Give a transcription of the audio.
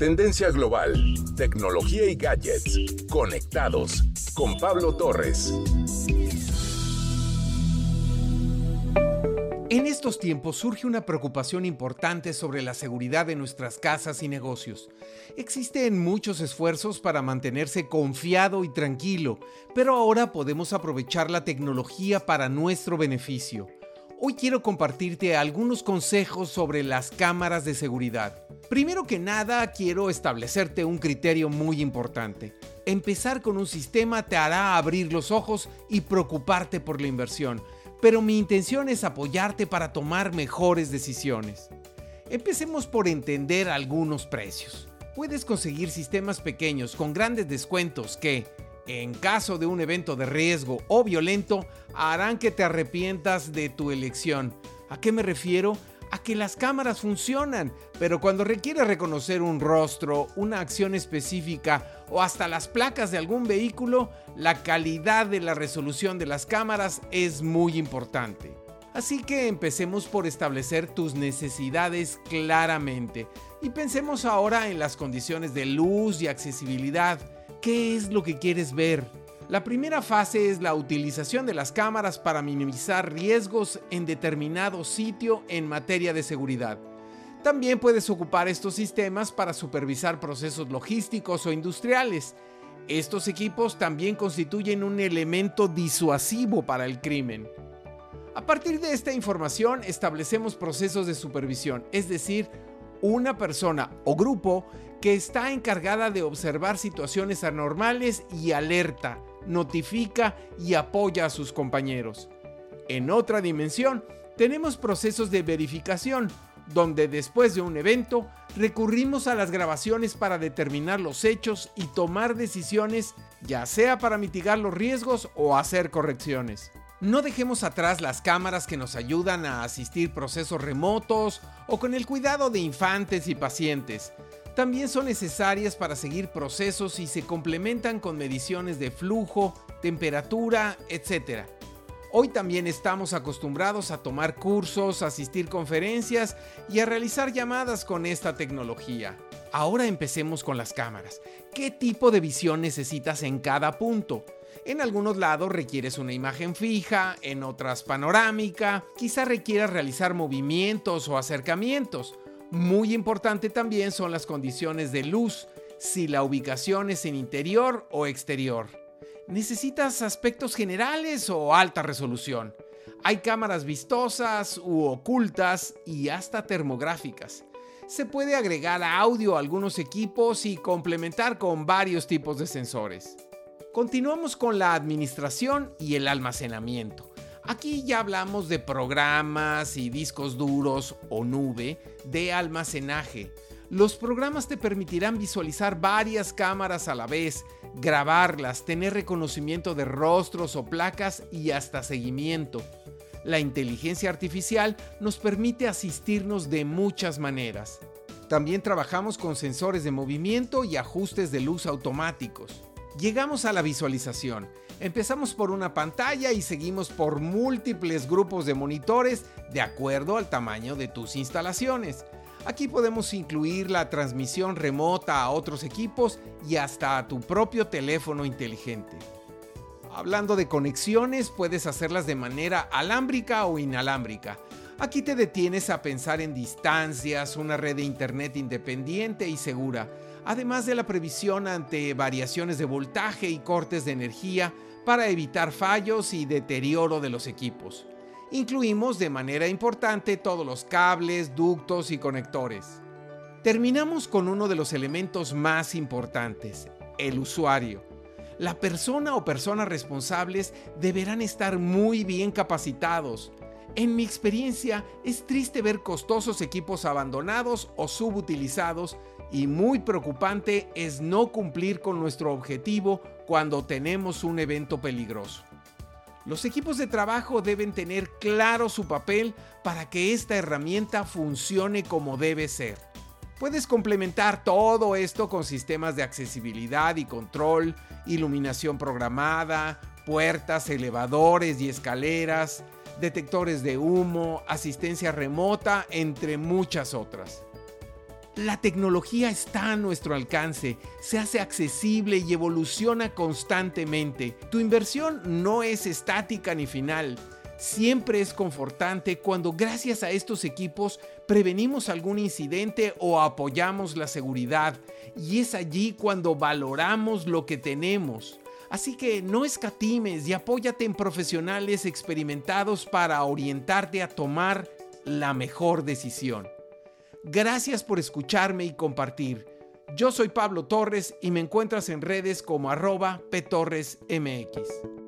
Tendencia global, tecnología y gadgets. Conectados con Pablo Torres. En estos tiempos surge una preocupación importante sobre la seguridad de nuestras casas y negocios. Existen muchos esfuerzos para mantenerse confiado y tranquilo, pero ahora podemos aprovechar la tecnología para nuestro beneficio. Hoy quiero compartirte algunos consejos sobre las cámaras de seguridad. Primero que nada, quiero establecerte un criterio muy importante. Empezar con un sistema te hará abrir los ojos y preocuparte por la inversión, pero mi intención es apoyarte para tomar mejores decisiones. Empecemos por entender algunos precios. Puedes conseguir sistemas pequeños con grandes descuentos que, en caso de un evento de riesgo o violento, harán que te arrepientas de tu elección. ¿A qué me refiero? A que las cámaras funcionan, pero cuando requiere reconocer un rostro, una acción específica o hasta las placas de algún vehículo, la calidad de la resolución de las cámaras es muy importante. Así que empecemos por establecer tus necesidades claramente y pensemos ahora en las condiciones de luz y accesibilidad. ¿Qué es lo que quieres ver? La primera fase es la utilización de las cámaras para minimizar riesgos en determinado sitio en materia de seguridad. También puedes ocupar estos sistemas para supervisar procesos logísticos o industriales. Estos equipos también constituyen un elemento disuasivo para el crimen. A partir de esta información establecemos procesos de supervisión, es decir, una persona o grupo que está encargada de observar situaciones anormales y alerta, notifica y apoya a sus compañeros. En otra dimensión, tenemos procesos de verificación, donde después de un evento recurrimos a las grabaciones para determinar los hechos y tomar decisiones, ya sea para mitigar los riesgos o hacer correcciones. No dejemos atrás las cámaras que nos ayudan a asistir procesos remotos o con el cuidado de infantes y pacientes. También son necesarias para seguir procesos y se complementan con mediciones de flujo, temperatura, etc. Hoy también estamos acostumbrados a tomar cursos, asistir conferencias y a realizar llamadas con esta tecnología. Ahora empecemos con las cámaras. ¿Qué tipo de visión necesitas en cada punto? En algunos lados requieres una imagen fija, en otras panorámica, quizá requieras realizar movimientos o acercamientos. Muy importante también son las condiciones de luz, si la ubicación es en interior o exterior. ¿Necesitas aspectos generales o alta resolución? Hay cámaras vistosas u ocultas y hasta termográficas. Se puede agregar audio a algunos equipos y complementar con varios tipos de sensores. Continuamos con la administración y el almacenamiento. Aquí ya hablamos de programas y discos duros o nube de almacenaje. Los programas te permitirán visualizar varias cámaras a la vez, grabarlas, tener reconocimiento de rostros o placas y hasta seguimiento. La inteligencia artificial nos permite asistirnos de muchas maneras. También trabajamos con sensores de movimiento y ajustes de luz automáticos. Llegamos a la visualización. Empezamos por una pantalla y seguimos por múltiples grupos de monitores de acuerdo al tamaño de tus instalaciones. Aquí podemos incluir la transmisión remota a otros equipos y hasta a tu propio teléfono inteligente. Hablando de conexiones, puedes hacerlas de manera alámbrica o inalámbrica. Aquí te detienes a pensar en distancias, una red de internet independiente y segura además de la previsión ante variaciones de voltaje y cortes de energía para evitar fallos y deterioro de los equipos. Incluimos de manera importante todos los cables, ductos y conectores. Terminamos con uno de los elementos más importantes, el usuario. La persona o personas responsables deberán estar muy bien capacitados. En mi experiencia, es triste ver costosos equipos abandonados o subutilizados y muy preocupante es no cumplir con nuestro objetivo cuando tenemos un evento peligroso. Los equipos de trabajo deben tener claro su papel para que esta herramienta funcione como debe ser. Puedes complementar todo esto con sistemas de accesibilidad y control, iluminación programada, puertas, elevadores y escaleras, detectores de humo, asistencia remota, entre muchas otras. La tecnología está a nuestro alcance, se hace accesible y evoluciona constantemente. Tu inversión no es estática ni final. Siempre es confortante cuando gracias a estos equipos prevenimos algún incidente o apoyamos la seguridad. Y es allí cuando valoramos lo que tenemos. Así que no escatimes y apóyate en profesionales experimentados para orientarte a tomar la mejor decisión. Gracias por escucharme y compartir. Yo soy Pablo Torres y me encuentras en redes como arroba ptorresmx.